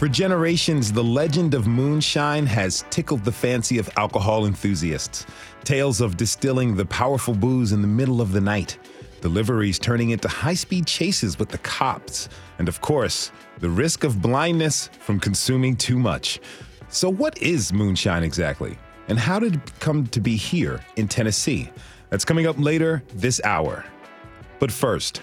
For generations, the legend of moonshine has tickled the fancy of alcohol enthusiasts. Tales of distilling the powerful booze in the middle of the night, deliveries turning into high speed chases with the cops, and of course, the risk of blindness from consuming too much. So, what is moonshine exactly? And how did it come to be here in Tennessee? That's coming up later this hour. But first,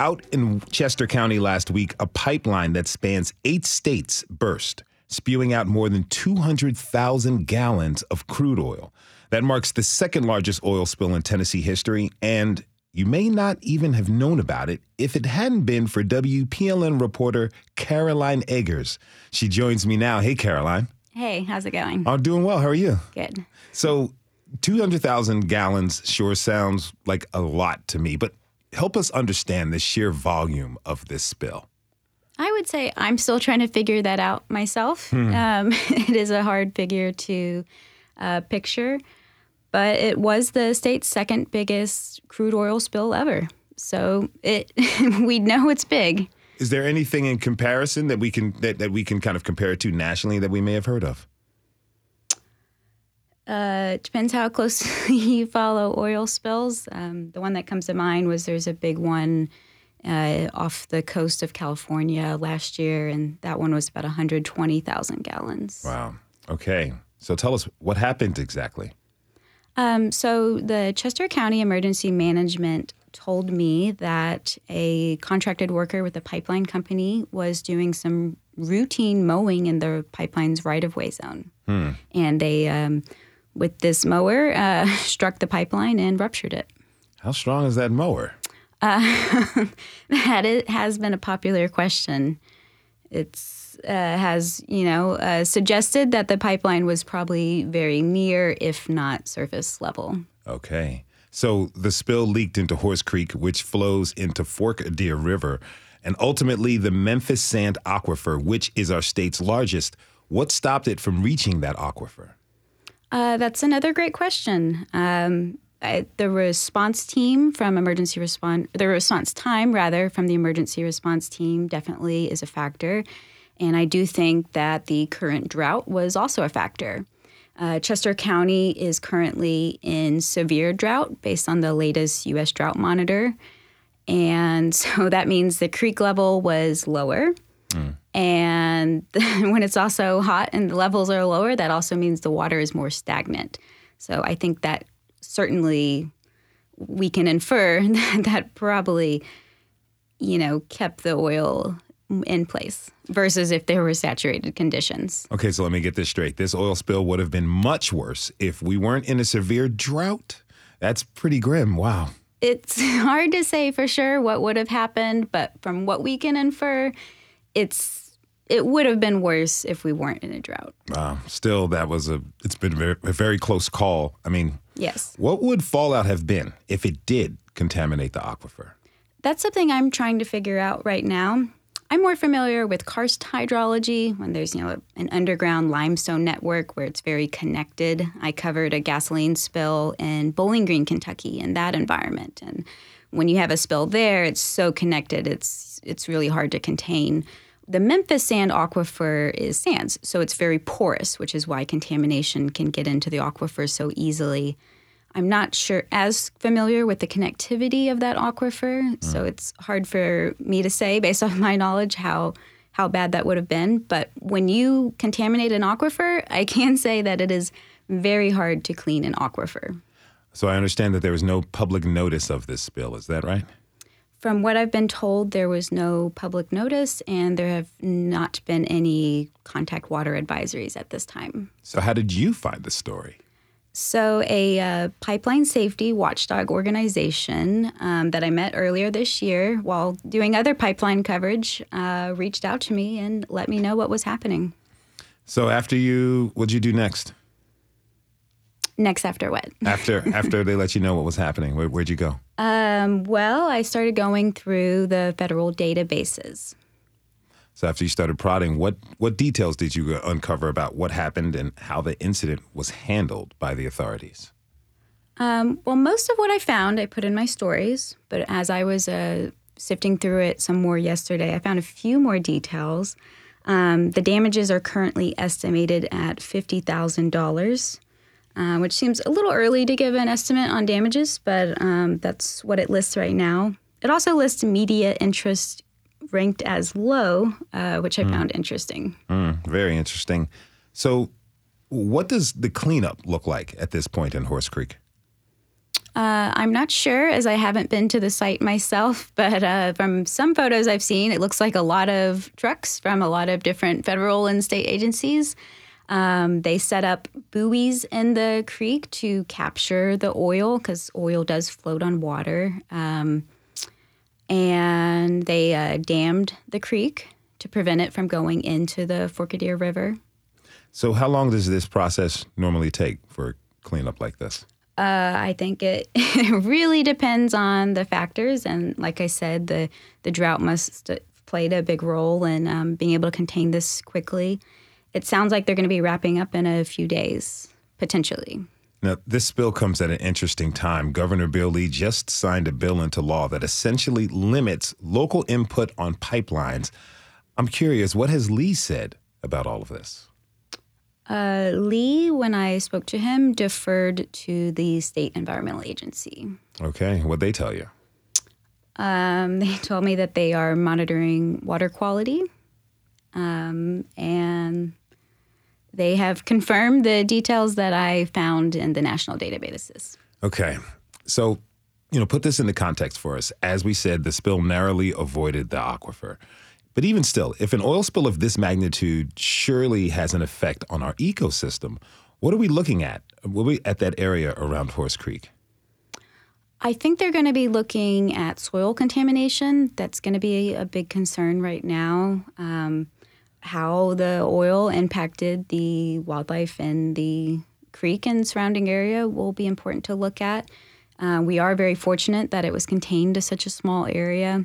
out in Chester County last week, a pipeline that spans eight states burst, spewing out more than 200,000 gallons of crude oil. That marks the second largest oil spill in Tennessee history, and you may not even have known about it if it hadn't been for WPLN reporter Caroline Eggers. She joins me now. Hey, Caroline. Hey, how's it going? I'm doing well. How are you? Good. So, 200,000 gallons sure sounds like a lot to me, but help us understand the sheer volume of this spill. I would say I'm still trying to figure that out myself. Hmm. Um, it is a hard figure to uh, picture, but it was the state's second biggest crude oil spill ever. So it we know it's big. Is there anything in comparison that we can that, that we can kind of compare it to nationally that we may have heard of? Uh, depends how closely you follow oil spills. Um, the one that comes to mind was there's a big one uh, off the coast of California last year, and that one was about 120,000 gallons. Wow. Okay. So tell us what happened exactly. Um, so the Chester County Emergency Management told me that a contracted worker with a pipeline company was doing some routine mowing in the pipeline's right-of-way zone, and they, um, with this mower, uh, struck the pipeline and ruptured it. How strong is that mower? that it has been a popular question. It's uh, has you know uh, suggested that the pipeline was probably very near, if not surface level. Okay. So the spill leaked into Horse Creek, which flows into Fork Deer River, and ultimately the Memphis Sand Aquifer, which is our state's largest. What stopped it from reaching that aquifer? Uh, that's another great question. Um, I, the response team from emergency response, the response time rather from the emergency response team definitely is a factor, and I do think that the current drought was also a factor. Uh, Chester County is currently in severe drought based on the latest U.S. Drought Monitor, and so that means the creek level was lower. And when it's also hot and the levels are lower, that also means the water is more stagnant. So I think that certainly we can infer that, that probably, you know, kept the oil in place versus if there were saturated conditions. Okay, so let me get this straight. This oil spill would have been much worse if we weren't in a severe drought. That's pretty grim. Wow. It's hard to say for sure what would have happened, but from what we can infer, it's it would have been worse if we weren't in a drought. Wow. Still, that was a. It's been a very, a very close call. I mean, Yes. what would fallout have been if it did contaminate the aquifer? That's something I'm trying to figure out right now. I'm more familiar with karst hydrology when there's, you know, an underground limestone network where it's very connected. I covered a gasoline spill in Bowling Green, Kentucky in that environment. And when you have a spill there, it's so connected, it's it's really hard to contain. The Memphis sand aquifer is sands, so it's very porous, which is why contamination can get into the aquifer so easily. I'm not sure as familiar with the connectivity of that aquifer, so hmm. it's hard for me to say based off my knowledge how how bad that would have been. But when you contaminate an aquifer, I can say that it is very hard to clean an aquifer. So I understand that there was no public notice of this spill. Is that right? From what I've been told, there was no public notice, and there have not been any contact water advisories at this time. So how did you find the story? So, a uh, pipeline safety watchdog organization um, that I met earlier this year while doing other pipeline coverage uh, reached out to me and let me know what was happening. So after you, what'd you do next? Next after what? After after they let you know what was happening, where, would you go? Um, well, I started going through the federal databases. So after you started prodding, what what details did you uncover about what happened and how the incident was handled by the authorities? Um, well, most of what I found I put in my stories, but as I was uh, sifting through it some more yesterday, I found a few more details. Um, the damages are currently estimated at fifty thousand dollars. Uh, which seems a little early to give an estimate on damages, but um, that's what it lists right now. It also lists media interest ranked as low, uh, which I mm. found interesting. Mm, very interesting. So, what does the cleanup look like at this point in Horse Creek? Uh, I'm not sure, as I haven't been to the site myself, but uh, from some photos I've seen, it looks like a lot of trucks from a lot of different federal and state agencies. Um, they set up buoys in the creek to capture the oil because oil does float on water. Um, and they uh, dammed the creek to prevent it from going into the Forked Deer River. So, how long does this process normally take for cleanup like this? Uh, I think it, it really depends on the factors, and like I said, the the drought must have played a big role in um, being able to contain this quickly it sounds like they're going to be wrapping up in a few days, potentially. Now, this bill comes at an interesting time. Governor Bill Lee just signed a bill into law that essentially limits local input on pipelines. I'm curious, what has Lee said about all of this? Uh, Lee, when I spoke to him, deferred to the state environmental agency. Okay, what they tell you? Um, they told me that they are monitoring water quality, um, and they have confirmed the details that I found in the national databases. Okay. So, you know, put this into context for us. As we said, the spill narrowly avoided the aquifer. But even still, if an oil spill of this magnitude surely has an effect on our ecosystem, what are we looking at? What are we at that area around Horse Creek? I think they're going to be looking at soil contamination. That's going to be a big concern right now. Um, how the oil impacted the wildlife in the creek and surrounding area will be important to look at. Uh, we are very fortunate that it was contained to such a small area.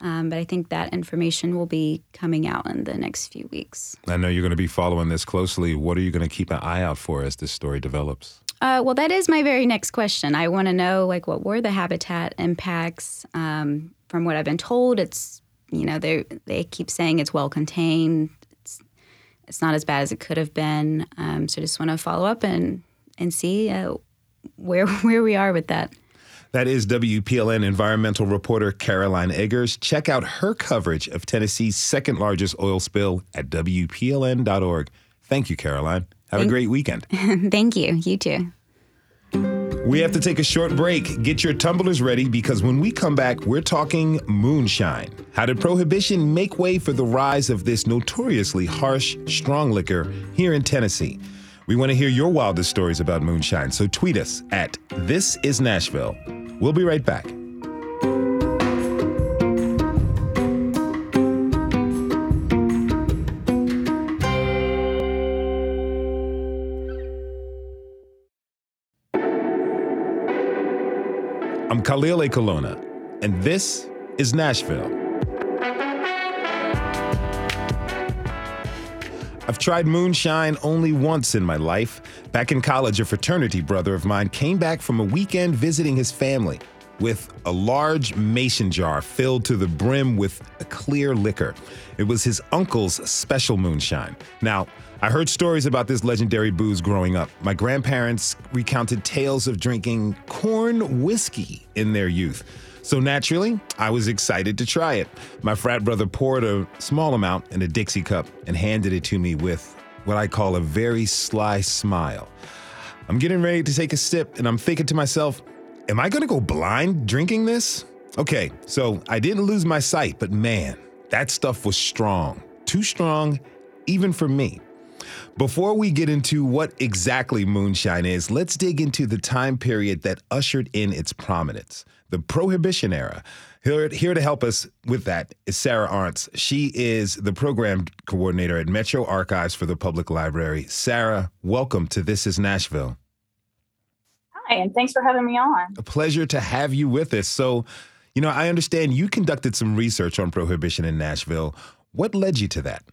Um, but I think that information will be coming out in the next few weeks. I know you're going to be following this closely. What are you going to keep an eye out for as this story develops? Uh, well, that is my very next question. I want to know, like, what were the habitat impacts? Um, from what I've been told, it's you know they they keep saying it's well contained. It's it's not as bad as it could have been. Um, so just want to follow up and and see uh, where where we are with that. That is WPLN environmental reporter Caroline Eggers. Check out her coverage of Tennessee's second largest oil spill at WPLN.org. Thank you, Caroline. Have Thank- a great weekend. Thank you. You too. We have to take a short break. Get your tumblers ready because when we come back, we're talking moonshine. How did prohibition make way for the rise of this notoriously harsh, strong liquor here in Tennessee? We want to hear your wildest stories about moonshine, so tweet us at This Is Nashville. We'll be right back. Khalil Ekulona, and this is Nashville. I've tried moonshine only once in my life. Back in college, a fraternity brother of mine came back from a weekend visiting his family with a large mason jar filled to the brim with a clear liquor. It was his uncle's special moonshine. Now, I heard stories about this legendary booze growing up. My grandparents recounted tales of drinking corn whiskey in their youth. So naturally, I was excited to try it. My frat brother poured a small amount in a Dixie cup and handed it to me with what I call a very sly smile. I'm getting ready to take a sip and I'm thinking to myself, am I gonna go blind drinking this? Okay, so I didn't lose my sight, but man, that stuff was strong. Too strong, even for me. Before we get into what exactly moonshine is, let's dig into the time period that ushered in its prominence, the Prohibition era. Here, here to help us with that is Sarah Arntz. She is the program coordinator at Metro Archives for the Public Library. Sarah, welcome to This is Nashville. Hi, and thanks for having me on. A pleasure to have you with us. So, you know, I understand you conducted some research on prohibition in Nashville. What led you to that?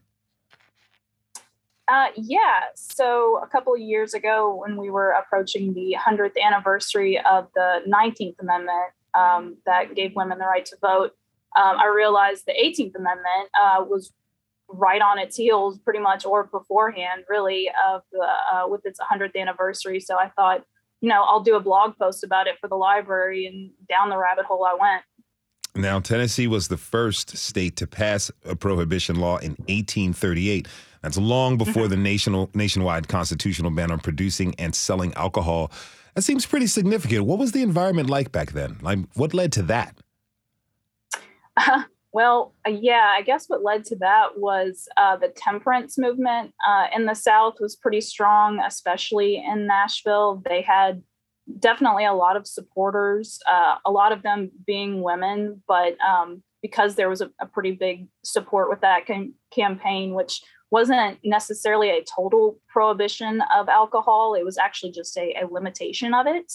Uh, yeah, so a couple of years ago, when we were approaching the 100th anniversary of the 19th Amendment um, that gave women the right to vote, um, I realized the 18th Amendment uh, was right on its heels, pretty much, or beforehand, really, of the, uh, with its 100th anniversary. So I thought, you know, I'll do a blog post about it for the library, and down the rabbit hole I went. Now, Tennessee was the first state to pass a prohibition law in 1838. That's long before mm-hmm. the national nationwide constitutional ban on producing and selling alcohol. That seems pretty significant. What was the environment like back then? Like, what led to that? Uh, well, yeah, I guess what led to that was uh, the temperance movement uh, in the South was pretty strong, especially in Nashville. They had definitely a lot of supporters, uh, a lot of them being women, but um, because there was a, a, pretty big support with that cam- campaign, which wasn't necessarily a total prohibition of alcohol, it was actually just a, a limitation of it.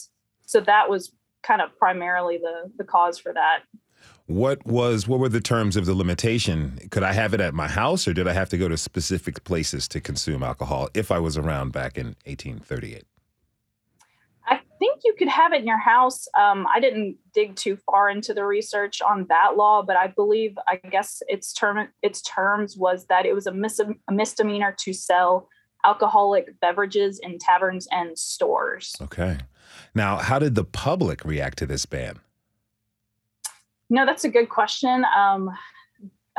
So that was kind of primarily the the cause for that. What was what were the terms of the limitation? Could I have it at my house or did I have to go to specific places to consume alcohol if I was around back in 1838? I think you could have it in your house. Um, I didn't dig too far into the research on that law, but I believe, I guess its term, its terms was that it was a, mis- a misdemeanor to sell alcoholic beverages in taverns and stores. Okay. Now, how did the public react to this ban? No, that's a good question. Um,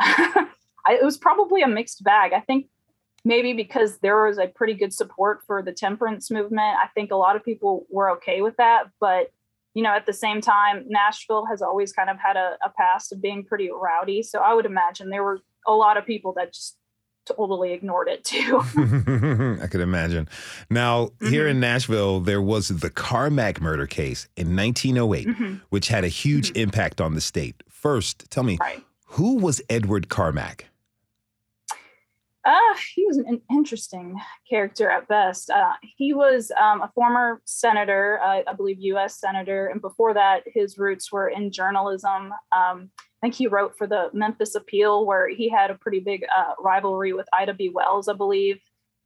it was probably a mixed bag. I think maybe because there was a pretty good support for the temperance movement. I think a lot of people were okay with that. But, you know, at the same time, Nashville has always kind of had a, a past of being pretty rowdy. So I would imagine there were a lot of people that just totally ignored it too. I could imagine. Now, mm-hmm. here in Nashville, there was the Carmack murder case in 1908, mm-hmm. which had a huge mm-hmm. impact on the state. First, tell me, right. who was Edward Carmack? Uh, he was an interesting character at best. Uh, he was um, a former senator, uh, I believe U.S. senator, and before that, his roots were in journalism. Um, I think he wrote for the Memphis Appeal, where he had a pretty big uh, rivalry with Ida B. Wells, I believe.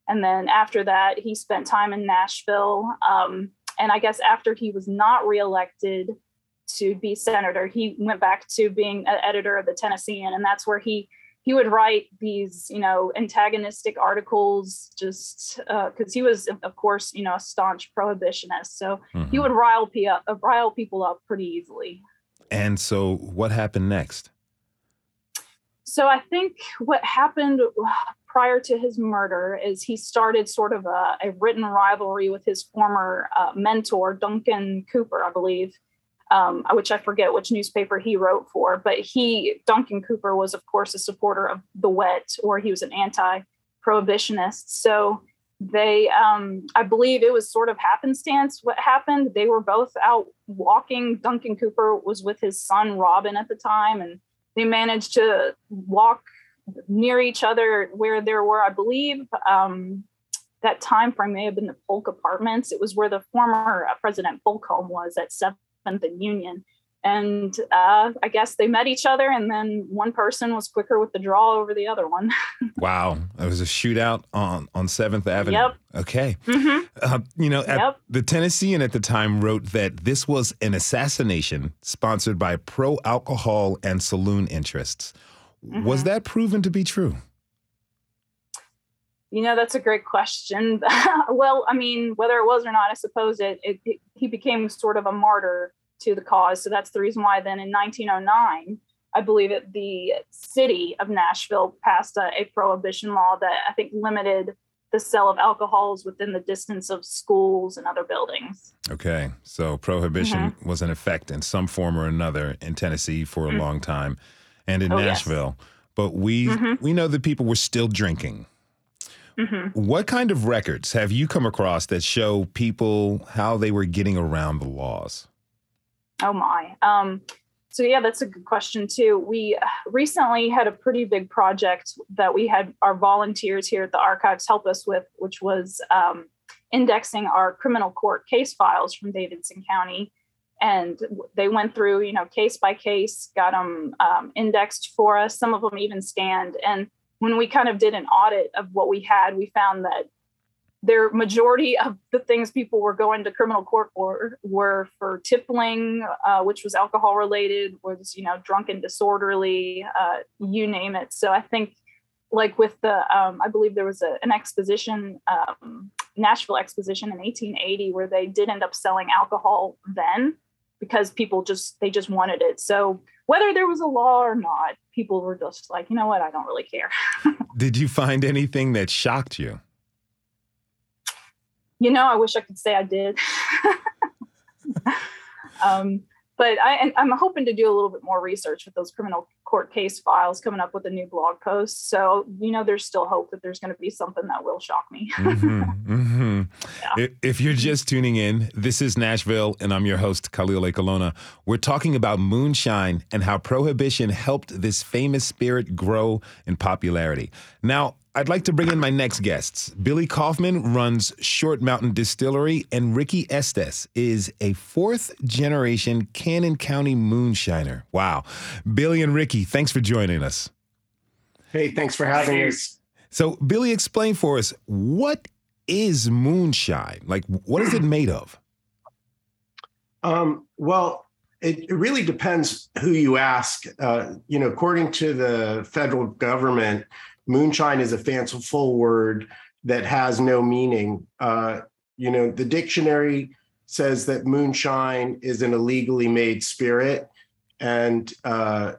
And then after that, he spent time in Nashville. Um, and I guess after he was not reelected to be senator, he went back to being an editor of the Tennessean, and that's where he he would write these, you know, antagonistic articles just because uh, he was, of course, you know, a staunch prohibitionist. So mm-hmm. he would rile, p- uh, rile people up pretty easily. And so, what happened next? So, I think what happened prior to his murder is he started sort of a, a written rivalry with his former uh, mentor, Duncan Cooper, I believe, um, which I forget which newspaper he wrote for. But he, Duncan Cooper, was, of course, a supporter of the wet, or he was an anti prohibitionist. So, they um i believe it was sort of happenstance what happened they were both out walking duncan cooper was with his son robin at the time and they managed to walk near each other where there were i believe um that time frame may have been the polk apartments it was where the former uh, president home was at 7th and union and uh, I guess they met each other, and then one person was quicker with the draw over the other one. wow, it was a shootout on on Seventh Avenue. Yep. Okay. Mm-hmm. Uh, you know, yep. the Tennessean at the time wrote that this was an assassination sponsored by pro alcohol and saloon interests. Mm-hmm. Was that proven to be true? You know, that's a great question. well, I mean, whether it was or not, I suppose it, it, it he became sort of a martyr to the cause. So that's the reason why then in 1909, I believe it, the city of Nashville passed a, a prohibition law that I think limited the sale of alcohols within the distance of schools and other buildings. Okay. So prohibition mm-hmm. was in effect in some form or another in Tennessee for a mm-hmm. long time and in oh, Nashville. Yes. But we mm-hmm. we know that people were still drinking. Mm-hmm. What kind of records have you come across that show people how they were getting around the laws? Oh my. Um, so yeah, that's a good question too. We recently had a pretty big project that we had our volunteers here at the archives help us with, which was um, indexing our criminal court case files from Davidson County. And they went through, you know, case by case, got them um, indexed for us. Some of them even scanned. And when we kind of did an audit of what we had, we found that their majority of the things people were going to criminal court for were for tippling, uh, which was alcohol related, was you know drunken, disorderly, uh, you name it. So I think, like with the, um, I believe there was a, an exposition, um, Nashville exposition in 1880, where they did end up selling alcohol then because people just they just wanted it. So whether there was a law or not, people were just like, you know what, I don't really care. did you find anything that shocked you? you know, I wish I could say I did. um, but I, am hoping to do a little bit more research with those criminal court case files coming up with a new blog post. So, you know, there's still hope that there's going to be something that will shock me. mm-hmm, mm-hmm. Yeah. If you're just tuning in, this is Nashville, and I'm your host, Khalil Ekulona. We're talking about moonshine and how prohibition helped this famous spirit grow in popularity. Now, I'd like to bring in my next guests. Billy Kaufman runs Short Mountain Distillery, and Ricky Estes is a fourth generation Cannon County moonshiner. Wow. Billy and Ricky, thanks for joining us. Hey, thanks for having us. So, Billy, explain for us what is moonshine? Like, what is it made of? Um, well, it, it, really depends who you ask. Uh, you know, according to the federal government, moonshine is a fanciful word that has no meaning. Uh, you know, the dictionary says that moonshine is an illegally made spirit, and uh,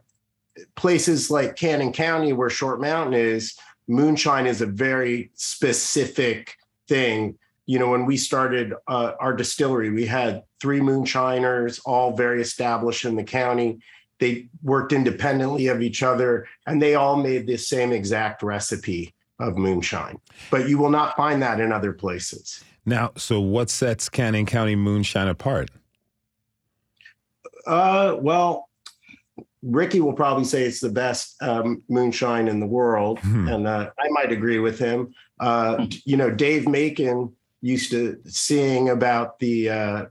places like Cannon County, where Short Mountain is, moonshine is a very specific thing. You know, when we started uh, our distillery, we had three moonshiners, all very established in the county they worked independently of each other and they all made the same exact recipe of moonshine but you will not find that in other places now so what sets cannon county moonshine apart uh, well ricky will probably say it's the best um, moonshine in the world hmm. and uh, i might agree with him uh, you know dave macon used to sing about the uh,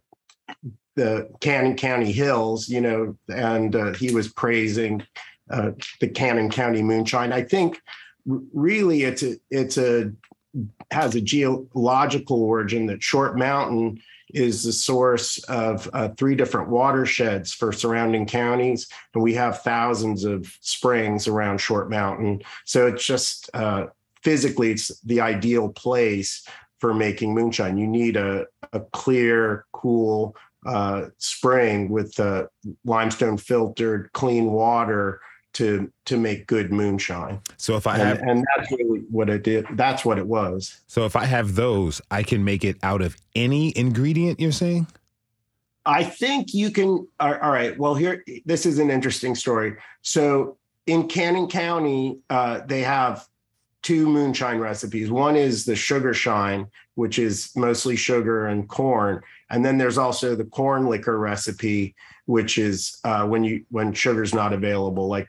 the Cannon County Hills, you know, and uh, he was praising uh, the Cannon County moonshine. I think really it's a it's a has a geological origin that Short Mountain is the source of uh, three different watersheds for surrounding counties, and we have thousands of springs around Short Mountain. So it's just uh, physically, it's the ideal place for making moonshine. You need a, a clear, cool uh, spring with uh, limestone filtered clean water to to make good moonshine. So if I and, have and that's really what it did. That's what it was. So if I have those, I can make it out of any ingredient you're saying? I think you can all right. Well, here this is an interesting story. So in Cannon County, uh, they have two moonshine recipes. One is the sugar shine, which is mostly sugar and corn, and then there's also the corn liquor recipe, which is uh, when you when sugar's not available, like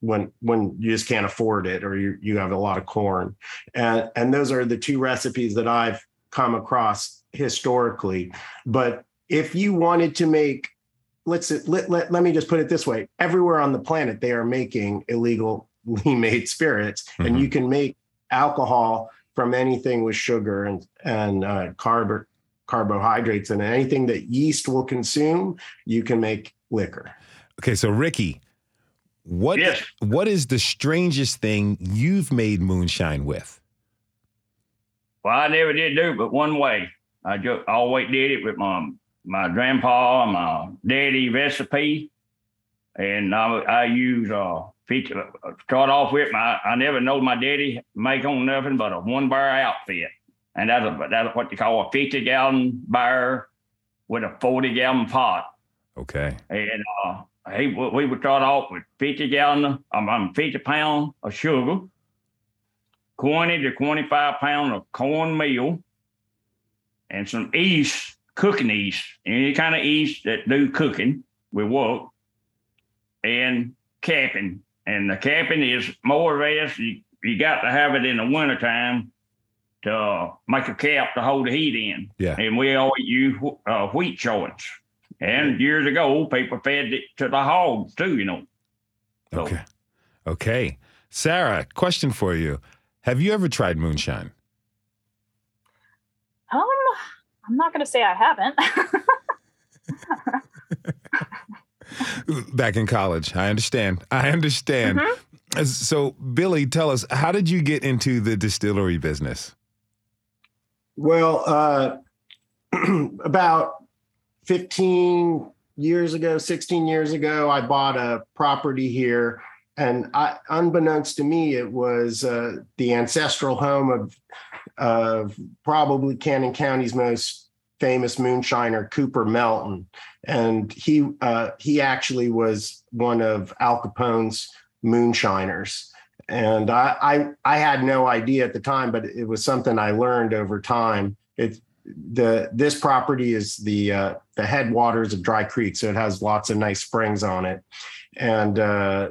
when when you just can't afford it or you you have a lot of corn, and and those are the two recipes that I've come across historically. But if you wanted to make let's let, let, let me just put it this way everywhere on the planet they are making illegally made spirits mm-hmm. and you can make alcohol from anything with sugar and and uh, carb carbohydrates and anything that yeast will consume, you can make liquor. Okay, so Ricky, what yes. what is the strangest thing you've made moonshine with? Well, I never did do it but one way. I just always did it with my my grandpa, and my daddy recipe, and I, I use uh, feature, start off with my. I never know my daddy make on nothing but a one bar outfit and that's a, that's what you call a 50 gallon bar with a 40 gallon pot. Okay. And uh, he, we would start off with 50 gallon, um, 50 pound of sugar, 20 to 25 pound of cornmeal, and some yeast, cooking yeast, any kind of yeast that do cooking we work, and capping. And the capping is more or less, you, you got to have it in the wintertime to make a cap to hold the heat in. Yeah. And we always use uh, wheat shorts. And years ago, people fed it to the hogs too, you know. So, Okay. Okay. Sarah, question for you. Have you ever tried moonshine? Um, I'm not going to say I haven't. Back in college. I understand. I understand. Mm-hmm. So, Billy, tell us, how did you get into the distillery business? Well, uh, about 15 years ago, 16 years ago, I bought a property here. And I, unbeknownst to me, it was uh, the ancestral home of, of probably Cannon County's most famous moonshiner, Cooper Melton. And he uh, he actually was one of Al Capone's moonshiners. And I, I I had no idea at the time, but it was something I learned over time. It the this property is the uh, the headwaters of Dry Creek, so it has lots of nice springs on it. And uh,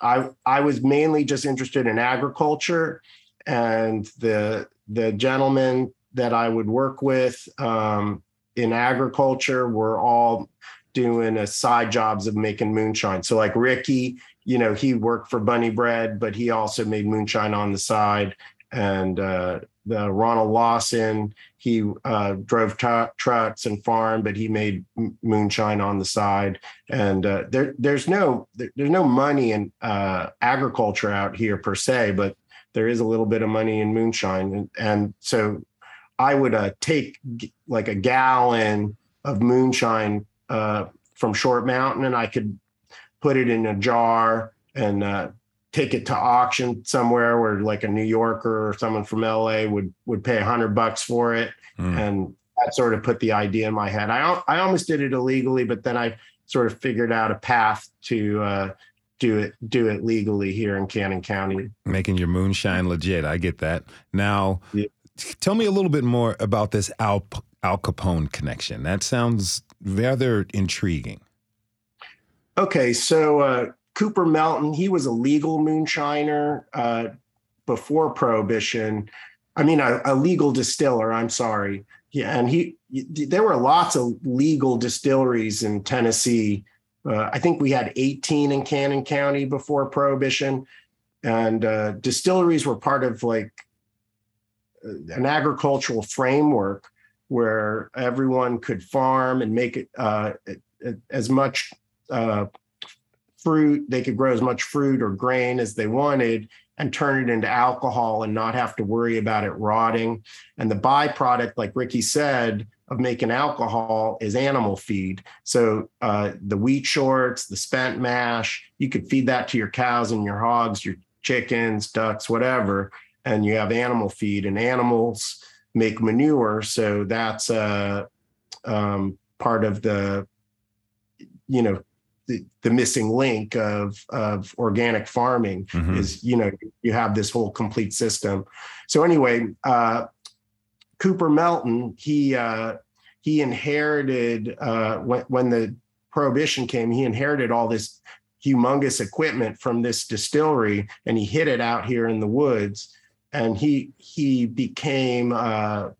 I I was mainly just interested in agriculture, and the the gentlemen that I would work with um, in agriculture were all doing a side jobs of making moonshine. So like Ricky, you know, he worked for Bunny Bread, but he also made moonshine on the side. And uh, the Ronald Lawson, he uh, drove t- trucks and farmed, but he made m- moonshine on the side. And uh, there, there's no, there, there's no money in uh, agriculture out here per se, but there is a little bit of money in moonshine. And, and so I would uh, take g- like a gallon of moonshine uh, from Short Mountain, and I could put it in a jar and uh, take it to auction somewhere where like a New Yorker or someone from LA would would pay a hundred bucks for it, Mm. and that sort of put the idea in my head. I I almost did it illegally, but then I sort of figured out a path to uh, do it do it legally here in Cannon County. Making your moonshine legit. I get that. Now, Yeah. Tell me a little bit more about this Al, Al Capone connection. That sounds rather intriguing. Okay, so uh, Cooper Melton, he was a legal moonshiner uh, before Prohibition. I mean, a, a legal distiller. I'm sorry. Yeah, and he, there were lots of legal distilleries in Tennessee. Uh, I think we had 18 in Cannon County before Prohibition, and uh, distilleries were part of like an agricultural framework where everyone could farm and make it uh, as much uh, fruit. They could grow as much fruit or grain as they wanted and turn it into alcohol and not have to worry about it rotting. And the byproduct, like Ricky said, of making alcohol is animal feed. So uh, the wheat shorts, the spent mash, you could feed that to your cows and your hogs, your chickens, ducks, whatever, and you have animal feed. And animals make manure, so that's uh, um, part of the, you know, the, the missing link of of organic farming Mhm. is you know you have this whole complete system so anyway uh cooper melton he uh he inherited uh when, when the prohibition came he inherited all this humongous equipment from this distillery and he hid it out here in the woods and he he became uh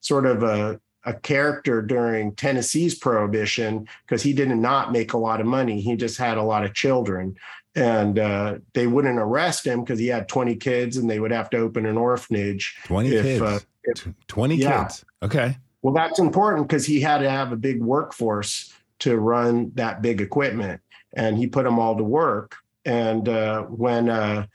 sort of a a character during Tennessee's prohibition because he did not make a lot of money. He just had a lot of children. And uh, they wouldn't arrest him because he had 20 kids and they would have to open an orphanage. 20 If, kids. uh, if- 20 yeah. kids. Okay. Well, that's important because he had to have a big workforce to run that big equipment. And he put them all to work. And uh, when uh,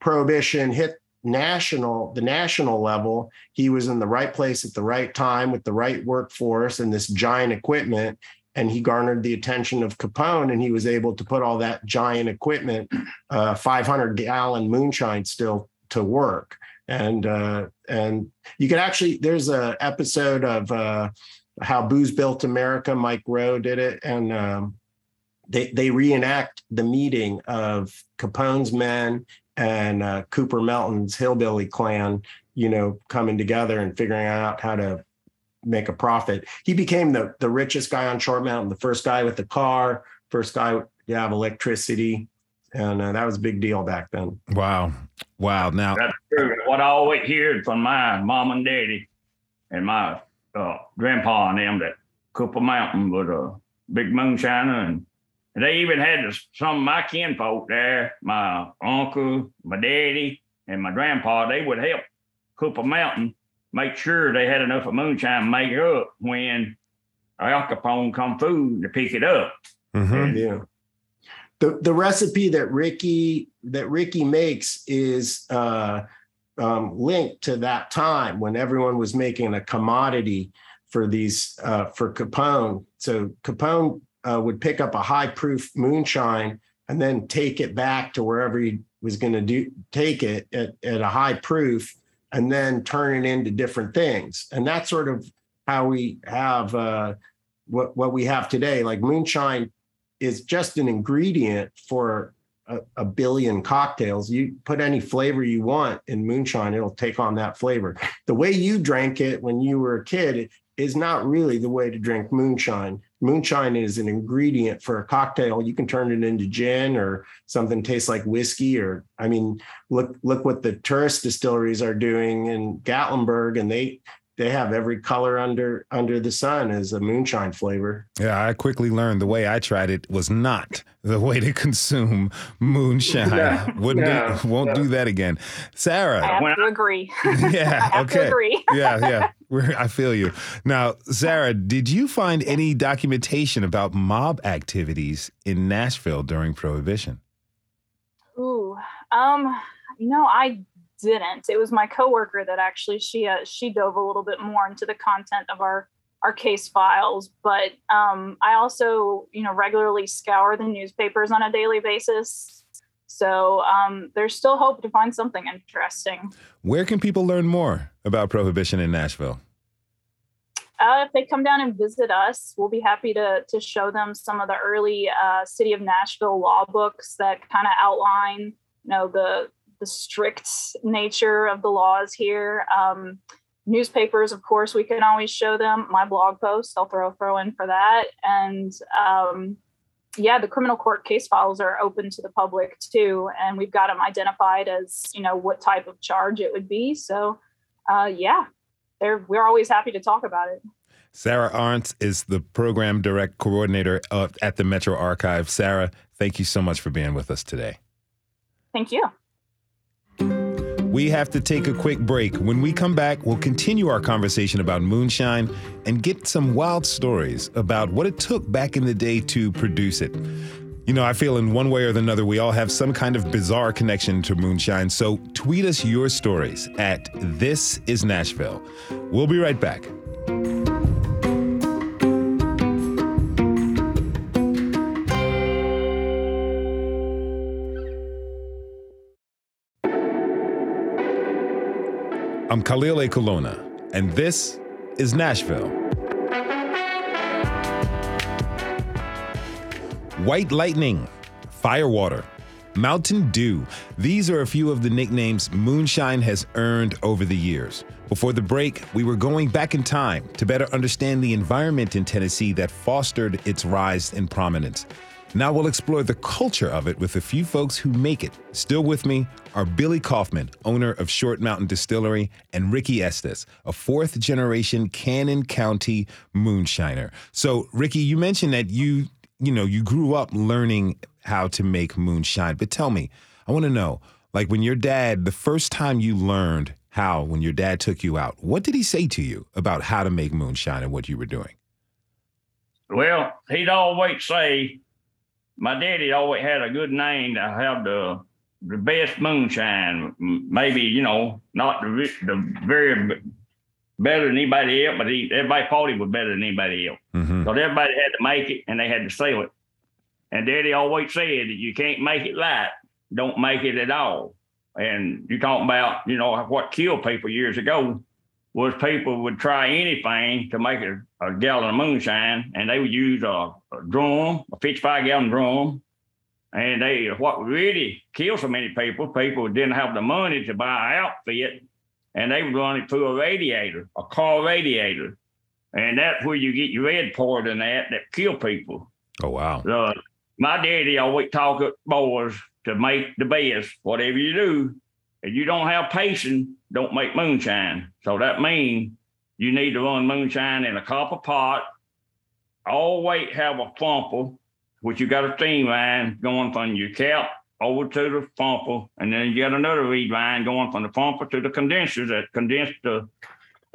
prohibition hit national the national level he was in the right place at the right time with the right workforce and this giant equipment and he garnered the attention of capone and he was able to put all that giant equipment uh, 500 gallon moonshine still to work. And uh, and you could actually there's a episode of uh, how booze built america mike rowe did it and um, they they reenact the meeting of capone's men and uh, Cooper Melton's hillbilly clan, you know, coming together and figuring out how to make a profit. He became the the richest guy on Short Mountain, the first guy with the car, first guy to have electricity, and uh, that was a big deal back then. Wow. Wow. Now, that's true. What I always heard from my mom and daddy and my uh, grandpa and them that Cooper Mountain was a big moonshiner. And they even had some of my kinfolk there, my uncle, my daddy, and my grandpa. They would help Cooper Mountain make sure they had enough of moonshine to make it up when Al Capone come through to pick it up. Mm-hmm. Yeah. The the recipe that Ricky that Ricky makes is uh, um, linked to that time when everyone was making a commodity for these uh, for Capone. So Capone uh, would pick up a high proof moonshine and then take it back to wherever he was going to do take it at, at a high proof and then turn it into different things. And that's sort of how we have uh, what what we have today. Like moonshine is just an ingredient for a, a, billion cocktails. You put any flavor you want in moonshine, it'll take on that flavor. The way you drank it when you were a kid is not really the way to drink moonshine. Moonshine is an ingredient for a cocktail. You can turn it into gin or something tastes like whiskey. Or I mean, look look what the tourist distilleries are doing in Gatlinburg, and they they have every color under under the sun as a moonshine flavor. Yeah, I quickly learned the way I tried it was not the way to consume moonshine. No, Wouldn't no, do, won't no. do that again. Sarah, I have to agree. Yeah, okay. agree. yeah, yeah. We're, I feel you. Now, Sarah, did you find any documentation about mob activities in Nashville during Prohibition? Ooh, um, you know, I didn't. It was my coworker that actually she uh, she dove a little bit more into the content of our our case files. But um, I also, you know, regularly scour the newspapers on a daily basis. So um, there's still hope to find something interesting. Where can people learn more about prohibition in Nashville? Uh, if they come down and visit us, we'll be happy to to show them some of the early uh, city of Nashville law books that kind of outline, you know, the the strict nature of the laws here. Um, newspapers, of course, we can always show them. My blog post, I'll throw throw in for that. And um, yeah, the criminal court case files are open to the public too, and we've got them identified as you know what type of charge it would be. So uh, yeah, we're always happy to talk about it. Sarah Arntz is the program direct coordinator of, at the Metro Archive. Sarah, thank you so much for being with us today. Thank you. We have to take a quick break. When we come back, we'll continue our conversation about moonshine and get some wild stories about what it took back in the day to produce it. You know, I feel in one way or another, we all have some kind of bizarre connection to moonshine. So tweet us your stories at This Is Nashville. We'll be right back. I'm Khalil Ekulona, and this is Nashville. White Lightning, Firewater, Mountain Dew. These are a few of the nicknames Moonshine has earned over the years. Before the break, we were going back in time to better understand the environment in Tennessee that fostered its rise in prominence. Now we'll explore the culture of it with a few folks who make it. Still with me are Billy Kaufman, owner of Short Mountain Distillery, and Ricky Estes, a fourth generation Cannon County moonshiner. So, Ricky, you mentioned that you, you know, you grew up learning how to make moonshine. But tell me, I want to know, like when your dad, the first time you learned how, when your dad took you out, what did he say to you about how to make moonshine and what you were doing? Well, he'd always say, my daddy always had a good name to have the the best moonshine. Maybe you know not the the very better than anybody else, but he, everybody thought he was better than anybody else. Mm-hmm. So everybody had to make it and they had to sell it. And Daddy always said that you can't make it light, don't make it at all. And you talking about you know what killed people years ago was people would try anything to make a, a gallon of moonshine, and they would use a, a drum, a 55 gallon drum. And they, what really killed so many people, people didn't have the money to buy an outfit, and they would run it through a radiator, a car radiator. And that's where you get your red poured in that that kill people. Oh, wow. Uh, my daddy always taught boys to make the best, whatever you do, if you don't have patience, don't make moonshine. So that means you need to run moonshine in a copper pot. Always have a thumper, which you got a steam line going from your cap over to the thumper, and then you got another reed line going from the thumper to the condenser that condense the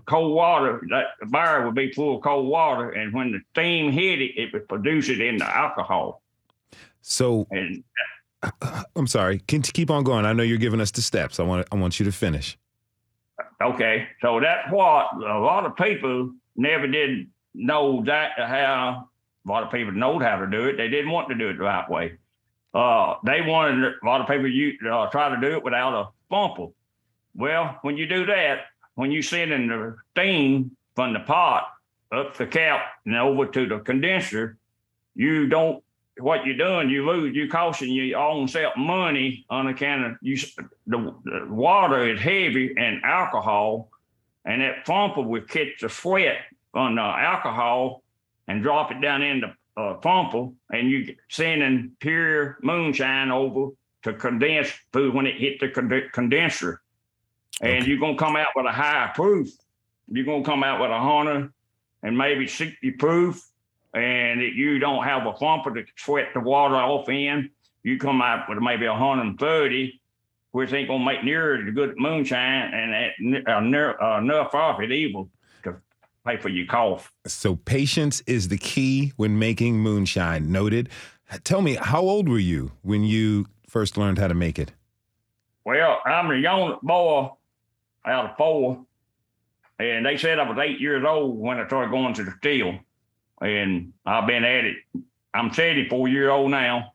cold water. That the bar would be full of cold water, and when the steam hit it, it would produce it in the alcohol. So, And I'm sorry. Can keep on going. I know you're giving us the steps. I want I want you to finish. Okay, so that's what a lot of people never did know that how. A lot of people know how to do it. They didn't want to do it the right way. Uh, they wanted a lot of people you uh, try to do it without a thumper. Well, when you do that, when you send in the steam from the pot up the cap and over to the condenser, you don't. What you're doing, you lose, you costing your own self money on account of you. The, the water is heavy and alcohol, and that thumper will catch the sweat on the alcohol and drop it down in the uh, thumper, and you sending pure moonshine over to condense food when it hit the cond- condenser, and you're gonna come out with a higher proof. You're gonna come out with a hundred and maybe sixty proof, and you don't have a thumper to sweat the water off in. You come out with maybe a hundred and thirty, which ain't gonna make near as good moonshine, and that, uh, near, uh, enough off it evil to pay for your cough. So patience is the key when making moonshine. Noted. Tell me, how old were you when you first learned how to make it? Well, I'm the young boy out of four, and they said I was eight years old when I started going to the steel, and I've been at it. I'm 74 year old now,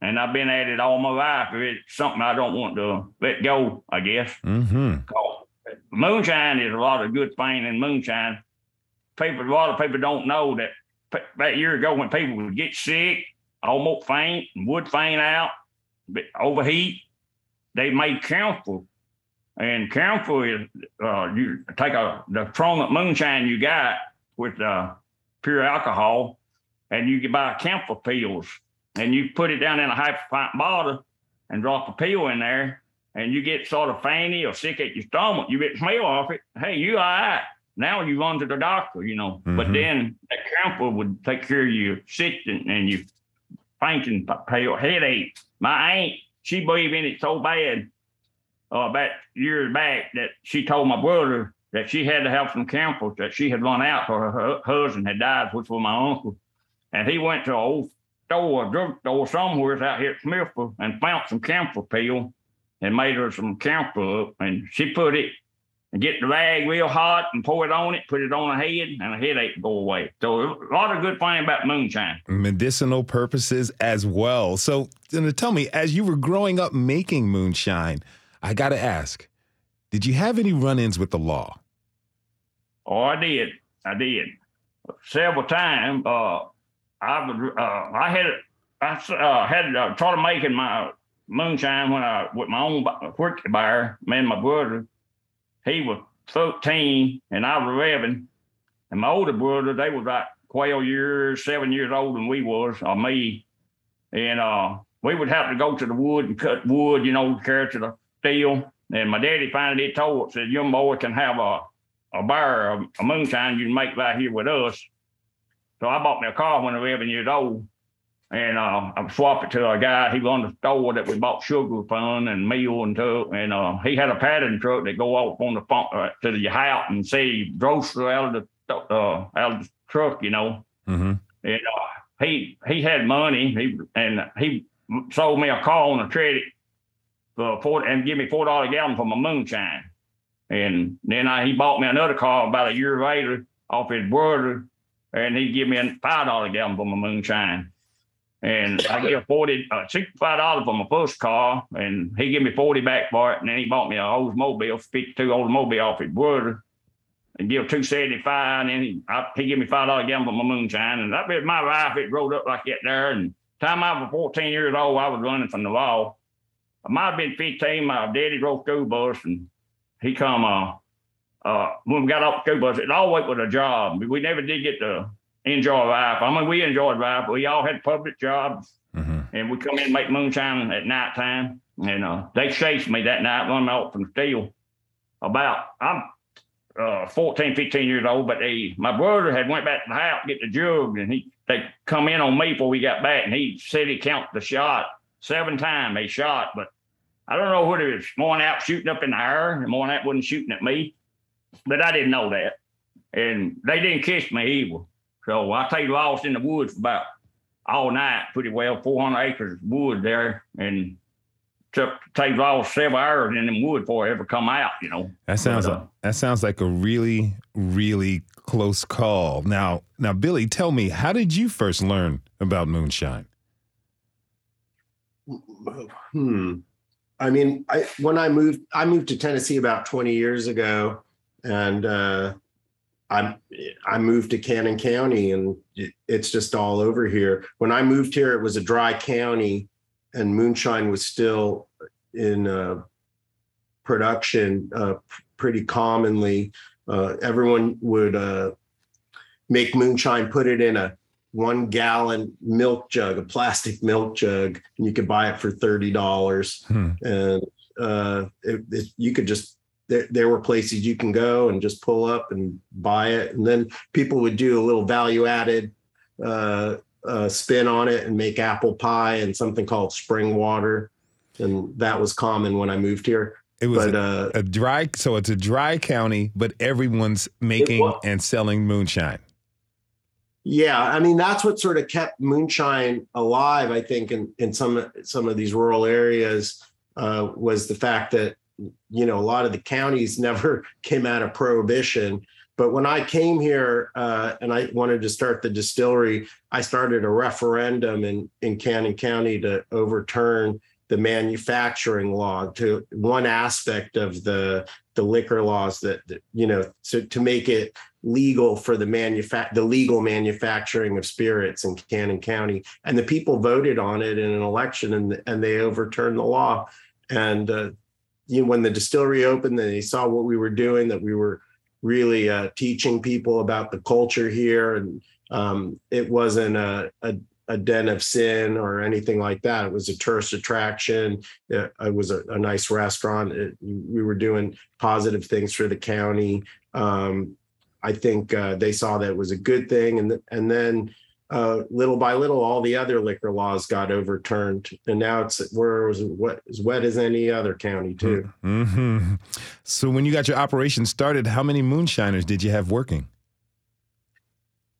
and I've been at it all my life. It's something I don't want to let go. I guess. Mm-hmm. Moonshine is a lot of good thing in moonshine. People, a lot of people don't know that p- that year ago when people would get sick, almost faint, and would faint out, but overheat, they made camphor. And camphor is uh, you take a the strong moonshine you got with uh, pure alcohol, and you can buy camphor pills, and you put it down in a half pint bottle, and drop a pill in there, and you get sort of fainty or sick at your stomach, you get smell off it. Hey, you all right? Now you run to the doctor, you know. But Mhm. then that camphor would take care of your sick and, and your fainting, pale headache. My aunt, she believed in it so bad uh, about years back that she told my brother that she had to have some camphor that she had run out for her, husband had died, which was my uncle. And he went to an old store, a drugstore somewhere out here at Smithville and found some camphor peel and made her some camphor up. And she put it and get the rag real hot and pour it on it, put it on her head, and the headache go away. So a lot of good thing about moonshine. Medicinal purposes as well. So, tell me, as you were growing up making moonshine, I got to ask, did you have any run ins with the law? Oh, I did. I did several times. Uh, I. Uh, I had. I uh, had uh, making my moonshine when I with my own quick buyer. Me and my brother. He was thirteen and I was eleven, and my older brother they was like twelve years, seven years older than we was, or me, and uh, we would have to go to the wood and cut wood, you know, carry to the steel. And my daddy finally told us, said, "Young boy can have a a bar, a, a moonshine you can make right here with us. So I bought me a car when I was 11 years old. And uh, I swapped it to a guy. He run the store that we bought sugar from and meal and stuff. And uh, he had a pattern truck that go off on the phone, uh, to the house and say grocery out of the uh, out of the truck, you know. Mm-hmm. And uh, he he had money. He and he sold me a car on a credit for four and give me four dollar a gallon for my moonshine. And then I, he bought me another car about a year later off his brother, and he give me a five dollar gallon for my moonshine. And I get forty, uh, sixty-five dollars for my first car, and he give me forty back for it. And then he bought me a Oldsmobile, fifty-two Oldsmobile off his brother, and give two seventy-five. And then he, I, he give me five dollar gallon for my moonshine. And that been my life. It rolled up like that there. And time I was fourteen years old, I was running from the law. I might have been fifteen. My daddy drove school bus, and he come uh uh when we got off the school bus, it always was a job. We never did get to enjoy life. I mean, we enjoyed life. We all had public jobs. Mm-hmm. and we come in and make moonshine at nighttime. And uh, they chased me that night, me off from Steele. About I'm uh, 14, 15 years old, but they, my brother had went back to the house get the jug, and he they come in on me before we got back, and he said he counted the shot seven times. They shot, but I don't know whether it was more out shooting up in the air, and more that wasn't shooting at me, but I didn't know that, and they didn't kiss me either. So I stayed lost in the woods for about all night, pretty well, 400 acres of wood there, and took take lost several hours in the wood before I ever come out. You know. That sounds But, uh, that sounds like a really really close call. Now now Billy, tell me, how did you first learn about moonshine? Hmm. I mean, I when I moved, I moved to Tennessee about 20 years ago, and uh, I I moved to Cannon County, and it's just all over here. When I moved here, it was a dry county, and moonshine was still in uh, production uh, pretty commonly. Uh, everyone would uh, make moonshine, put it in a one gallon milk jug, a plastic milk jug, and you could buy it for thirty dollars. Hmm. And uh, it, it, you could just there, there were places you can go and just pull up and buy it, and then people would do a little value added uh, uh, spin on it and make apple pie and something called spring water, and that was common when I moved here. It was But a, uh, a dry so it's a dry county, but everyone's making and selling moonshine. Yeah, I mean that's what sort of kept moonshine alive. I think in in some some of these rural areas uh, was the fact that you know a lot of the counties never came out of prohibition. But when I came here uh, and I wanted to start the distillery, I started a referendum in in Cannon County to overturn the manufacturing law to one aspect of the the liquor laws that, that you know to, to make it legal for the manufact the legal manufacturing of spirits in Cannon County, and the people voted on it in an election, and and they overturned the law. And uh, you know, when the distillery opened, they saw what we were doing, that we were really uh, teaching people about the culture here, and um, it wasn't a, a a den of sin or anything like that. It was a tourist attraction. It, it was a, a nice restaurant. It, we were doing positive things for the county. Um, I think uh, they saw that it was a good thing, and th- and then uh, little by little, all the other liquor laws got overturned, and now it's we're as wet, as wet as any other county too. hmm So when you got your operation started, how many moonshiners did you have working?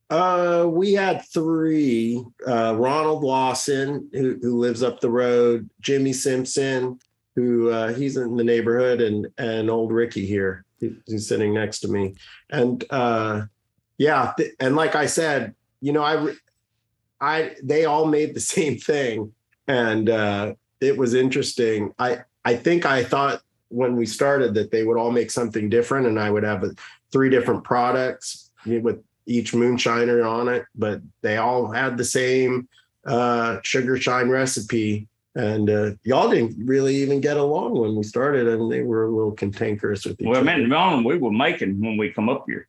Uh, we had three: uh, Ronald Lawson, who who lives up the road, Jimmy Simpson, who uh, he's in the neighborhood, and and old Ricky here, who's sitting next to me, and uh, yeah, th- and like I said, you know, I re- I they all made the same thing, and uh, it was interesting. I I think I thought when we started that they would all make something different, and I would have a, three different products with each moonshiner on it, but they all had the same uh, sugar shine recipe. And uh, y'all didn't really even get along when we started, and they were a little cantankerous with each Well, other. man, Ron, we were making when we come up here.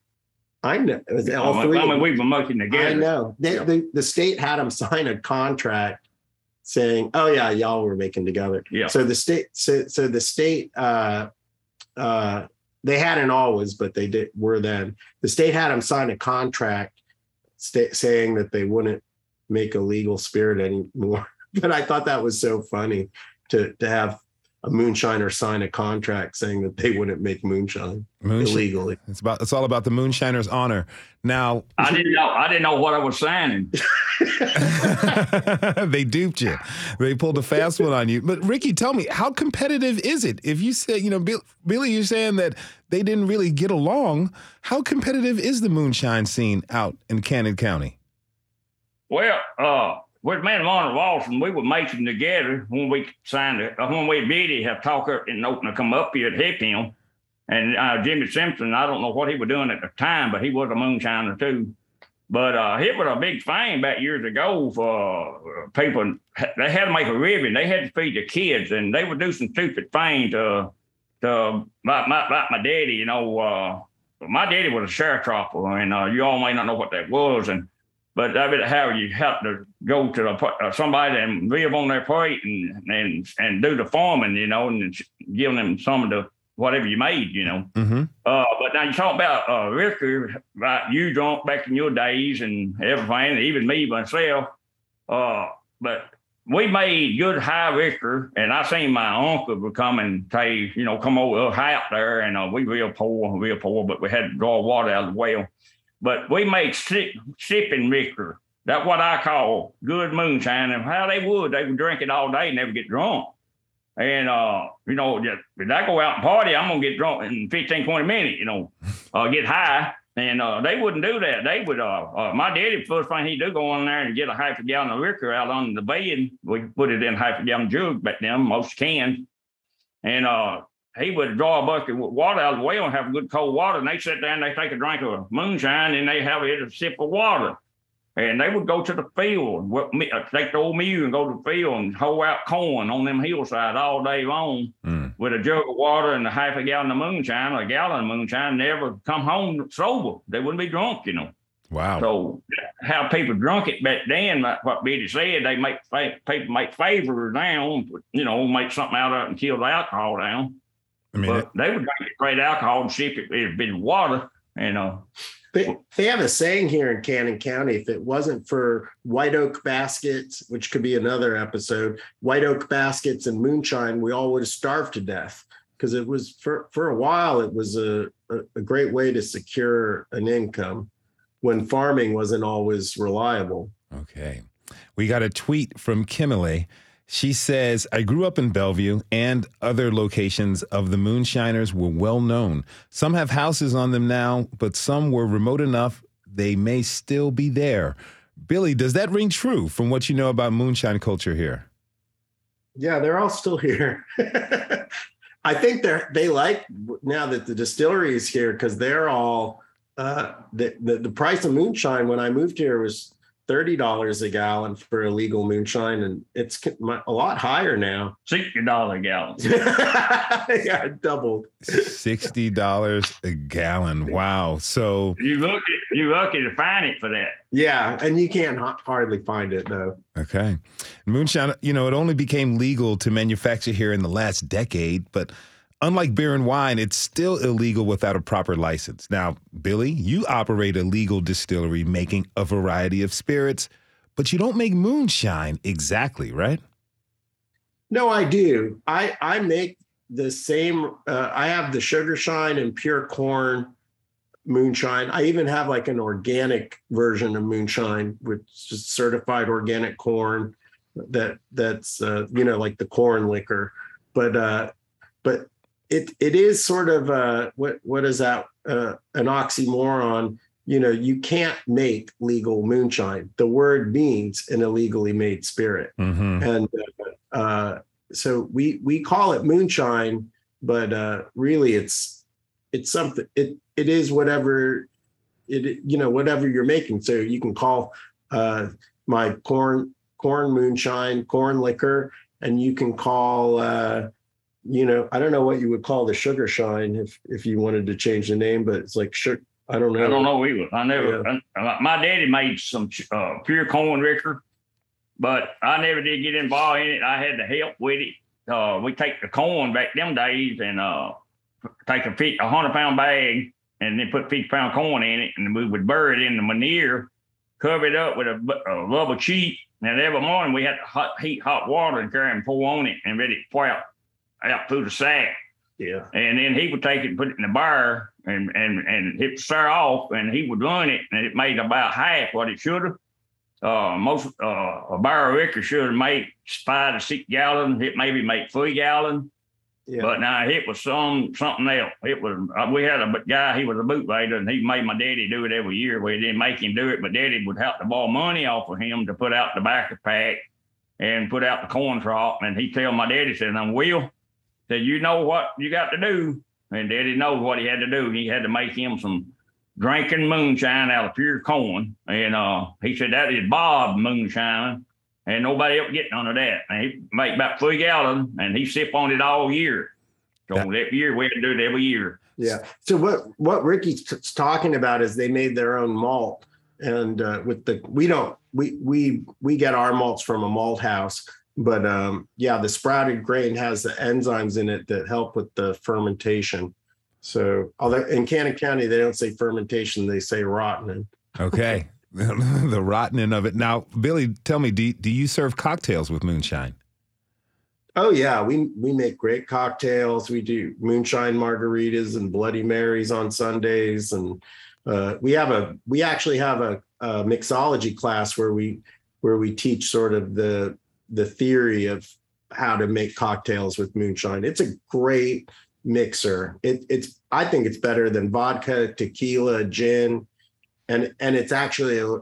I know. It was I all mean, three. I mean, we were making together. I know. They, Yeah. the, the state had them sign a contract saying, "Oh yeah, y'all were making together." Yeah. So the state, so so the state, uh, uh, they hadn't always, but they did were then. The state had them sign a contract sta- saying that they wouldn't make a legal spirit anymore. but I thought that was so funny to to have a moonshiner sign a contract saying that they wouldn't make moonshine Moonshine. illegally. It's about it's all about the moonshiner's honor. Now I didn't know. I didn't know what I was signing. they duped you. They pulled a fast one on you. But Ricky, tell me, how competitive is it? If you say, you know, Bill, Billy, you're saying that they didn't really get along. How competitive is the moonshine scene out in Cannon County? Well, uh, with me and Ronald Lawson, we were making together when we signed it. Uh, when we did it, have talk up and open to come up here to help him. And uh, Jimmy Simpson, I don't know what he was doing at the time, but he was a moonshiner too. But uh, was a big thing back years ago for uh, people. They had to make a living. They had to feed the kids, and they would do some stupid things. Uh, to like my, like my daddy, you know, uh, my daddy was a sharecropper, and uh, you all may not know what that was. And but I mean, how you have to go to the, uh, somebody and live on their plate and and and do the farming, you know, and give them some of the whatever you made, you know. Mm-hmm. Uh, but now you talk about uh, Ricker, right? You drunk back in your days and everything, even me myself. Uh, but we made good high Ricker, and I seen my uncle would come and say, you know, come over high out there, and uh, we real poor, real poor, but we had to draw water out of the well. But we made sip, sipping Ricker. That's what I call good moonshine. And how they would, they would drink it all day and never get drunk. And, uh, you know, just, if I go out and party, I'm going to get drunk in 15, 20 minutes, you know, uh, get high. And uh, they wouldn't do that. They would, uh, uh, my daddy, first thing he'd do, go on there and get a half a gallon of liquor out on the bed. We put it in half a gallon jug back then, most cans. And uh, he would draw a bucket of water out of the well and have good cold water. And they sit down, they take a drink of moonshine and they have a sip of water. And they would go to the field, uh, take the old mule and go to the field and hoe out corn on them hillside all day long mm. with a jug of water and a half a gallon of moonshine or a gallon of moonshine, never come home sober. They wouldn't be drunk, you know. Wow. So how people drunk it back then, like what Betty said, they make people make favors now, you know, make something out of it and kill the alcohol down. I mean, but it, they would drink straight alcohol and sip it with been water, you know. They, they have a saying here in Cannon County if it wasn't for white oak baskets, which could be another episode, white oak baskets and moonshine, we all would have starved to death because it was for, for a while, it was a, a, a great way to secure an income when farming wasn't always reliable. Okay. We got a tweet from Kimberly she says, I grew up in Bellevue and other locations of the Moonshiners were well known. Some have houses on them now, but some were remote enough they may still be there. Billy, does that ring true from what you know about moonshine culture here? Yeah, they're all still here. I think they're they like now that the distillery is here because they're all uh, the, the the price of moonshine when I moved here was thirty dollars a gallon for illegal moonshine, and it's a lot higher now. Sixty dollars a gallon. yeah, doubled. Sixty dollars a gallon. Wow. So you look you lucky to find it for that. Yeah, and you can't hardly find it though. Okay, moonshine. You know, it only became legal to manufacture here in the last decade, but Unlike beer and wine, it's still illegal without a proper license. Now, Billy, you operate a legal distillery making a variety of spirits, but you don't make moonshine exactly, right? No, I do. I I make the same. Uh, I have the sugar shine and pure corn moonshine. I even have like an organic version of moonshine, with certified organic corn. That that's uh, you know like the corn liquor, but uh, but it it is sort of uh, what what is that uh, an oxymoron? You know, you can't make legal moonshine. The word means an illegally made spirit, mm-hmm. and uh, uh, so we we call it moonshine, but uh, really it's it's something. It it is whatever it you know whatever you're making. So you can call uh, my corn corn moonshine corn liquor, and you can call uh, you know, I don't know what you would call the sugar shine if if you wanted to change the name, but it's like sugar. I don't know. I don't know either. I never. Yeah. I, my daddy made some uh, pure corn liquor, but I never did get involved in it. I had to help with it. Uh, we take the corn back them days and uh, take a, a hundred pound bag and then put 50 pound corn in it, and we would bury it in the manure, cover it up with a, a rubber sheet. And every morning we had to hot, heat hot water and carry and pour on it and let it pour out out through the sack. Yeah. And then he would take it and put it in the bar and and and hit stir off and he would run it and it made about half what it should have. Uh, most uh, a bar of liquor should have made five to six gallons. It maybe made three gallons. Yeah. But now it was some something else. It was uh, we had a guy. He was a bootlegger, and he made my daddy do it every year. We didn't make him do it, but daddy would have to borrow money off of him to put out the tobacco pack and put out the corn crop. And he tell my daddy said, "I'm Will." Said, You know what you got to do. And Daddy knows what he had to do. He had to make him some drinking moonshine out of pure corn. And uh, he said, That is Bob moonshine. And nobody else get none of that. And he make about three gallons and he sip on it all year. So that, every year we had to do it every year. Yeah. So what what Ricky's talking about is they made their own malt and uh, with the we don't we we we get our malts from a malt house, but um, yeah, the sprouted grain has the enzymes in it that help with the fermentation. So, although in Cannon County they don't say fermentation, they say rottening. Okay, the rottening of it. Now, Billy, tell me, do do you serve cocktails with moonshine? Oh yeah, we we make great cocktails. We do moonshine margaritas and Bloody Marys on Sundays, and uh, we have a we actually have a, a, mixology class where we where we teach sort of the the theory of how to make cocktails with moonshine. It's a great mixer. It, it's I think it's better than vodka, tequila, gin, and and it's actually a,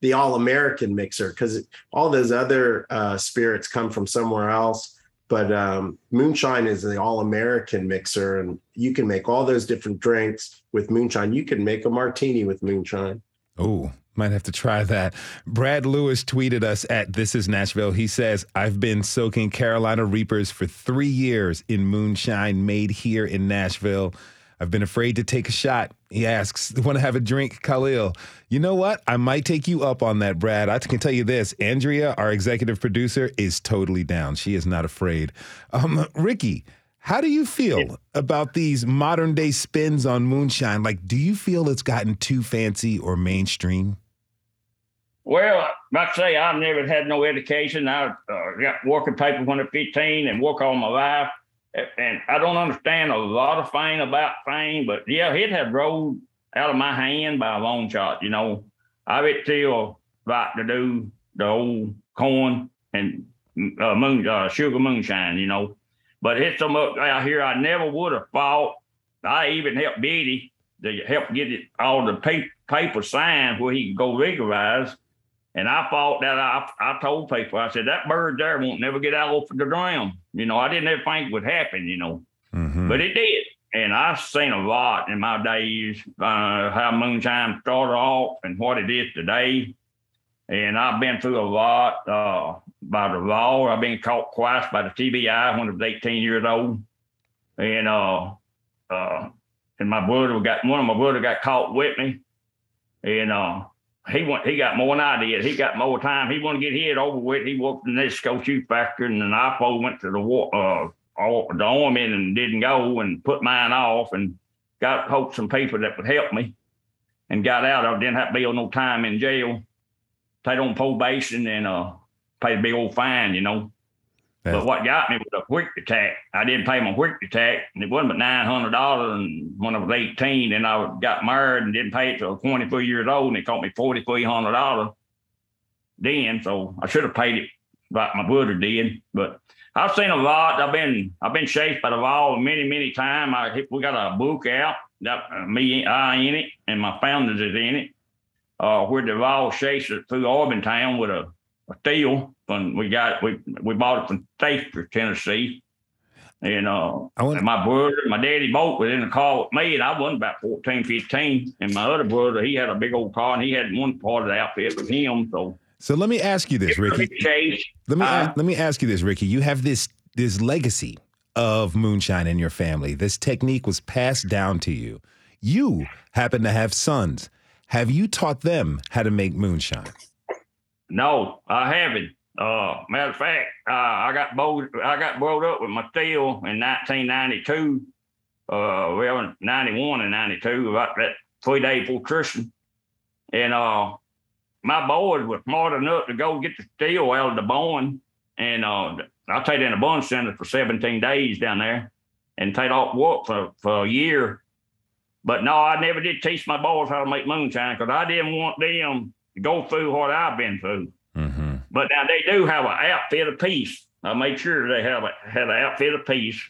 the all American mixer because all those other uh, spirits come from somewhere else but um, moonshine is the all-american mixer and you can make all those different drinks with moonshine you can make a martini with moonshine oh might have to try that. Brad Lewis tweeted us at This Is Nashville. He says, I've been soaking Carolina Reapers for three years in moonshine made here in Nashville. I've been afraid to take a shot. He asks, Want to have a drink, Khalil? You know what? I might take you up on that, Brad. I can tell you this Andrea, our executive producer, is totally down. She is not afraid. Um, Ricky, how do you feel about these modern day spins on moonshine? Like, do you feel it's gotten too fancy or mainstream? Well, like I say, I've never had no education. I uh, got working paper when I was 15 and work all my life and I don't understand a lot of thing about fame, but yeah, it had rolled out of my hand by a long shot. You know, I bet still like to do the old corn and uh, moon, uh, sugar moonshine, you know. But it's so much out here, I never would have thought. I even helped Betty to help get it all the paper, paper signed where he could go legalize. And I thought that I, I told people, I said, that bird there won't never get out of the ground. You know, I didn't ever think it would happen, you know, mm-hmm. but it did. And I've seen a lot in my days, uh, how moonshine started off and what it is today. And I've been through a lot uh, by the law. I've been caught twice by the TBI when I was 18 years old. And uh, uh, and my brother got one of my brother got caught with me. And uh, he went. He got more than I did. He got more time. He wanted to get hit over with. He worked in this Nisco shoe factory, and then I went to the war uh, the army and didn't go and put mine off and got hope some people that would help me and got out. I didn't have to be on no time in jail. Paid on probation and uh paid a big old fine, you know. But what got me was a quick attack. I didn't pay my quick attack, and it wasn't but nine hundred dollars. And when I was eighteen, and I got married and didn't pay it till twenty four years old, and it cost me forty three hundred dollars. Then, so I should have paid it like my brother did. But I've seen a lot. I've been I've been chased by the law many many times. I we got a book out that uh, me I in it, and my founders is in it. Uh, where the law chased it through Auburntown with a a steel when we got we we bought it from Stafford, Tennessee. And uh and my brother, my daddy both was in the car with me, and I wasn't about 14, 15. And my other brother, he had a big old car, and he had one part of the outfit with him. So So let me ask you this, Ricky. Chase, let me uh, let me ask you this, Ricky. You have this this legacy of moonshine in your family. This technique was passed down to you. You happen to have sons. Have you taught them how to make moonshine? No, I haven't. Uh, matter of fact, uh, I got bowled, I got brought up with my steel in 1992. Uh, well, 91 and 92, about that three day Christmas. And uh, my boys were smart enough to go get the steel out of the bone. And uh, I stayed in a bun center for 17 days down there and take off work for, for a year. But no, I never did teach my boys how to make moonshine because I didn't want them go through what I've been through. Mm-hmm. But now they do have an outfit of peace. I made sure they have a had an outfit of peace,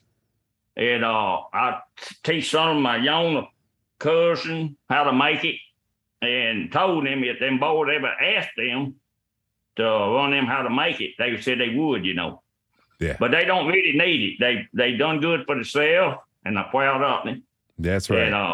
and uh, I teach some of my young cousin how to make it, and told them if them boys ever asked them to run them how to make it, they said they would, you know. Yeah. But they don't really need it. They they done good for themselves, and I'm proud of them. That's right. And uh,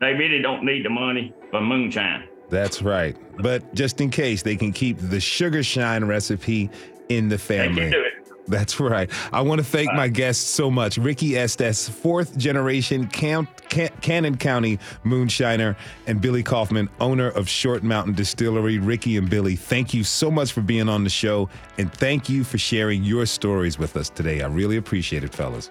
they really don't need the money for moonshine. That's right. But just in case, they can keep the sugar shine recipe in the family. They can do it. That's right. I want to thank my guests so much. Ricky Estes, fourth generation Cam- Can- Cannon County moonshiner, and Billy Kaufman, owner of Short Mountain Distillery. Ricky and Billy, thank you so much for being on the show, and thank you for sharing your stories with us today. I really appreciate it, fellas.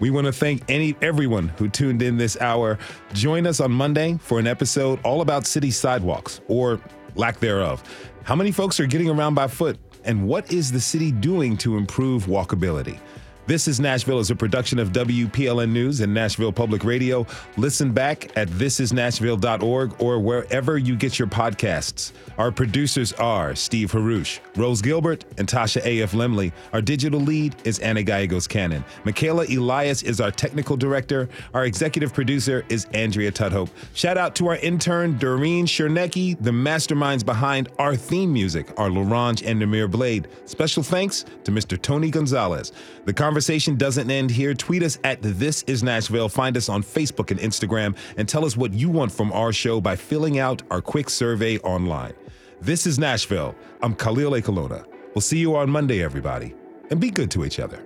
We want to thank any everyone who tuned in this hour. Join us on Monday for an episode all about city sidewalks or lack thereof. How many folks are getting around by foot? And what is the city doing to improve walkability? This is Nashville is a production of WPLN News and Nashville Public Radio. Listen back at thisisnashville.org or wherever you get your podcasts. Our producers are Steve Haruch, Rose Gilbert, and Tasha A.F. Lemley. Our digital lead is Anna Gallegos Cannon. Michaela Elias is our technical director. Our executive producer is Andrea Tudhope. Shout out to our intern, Doreen Chernecki. The masterminds behind our theme music are Larange and Namir Blade. Special thanks to Mr. Tony Gonzalez. The conversation doesn't end here. Tweet us at This Is Nashville. Find us on Facebook and Instagram and tell us what you want from our show by filling out our quick survey online. This is Nashville. I'm Khalil Ekulona. We'll see you on Monday, everybody, and be good to each other.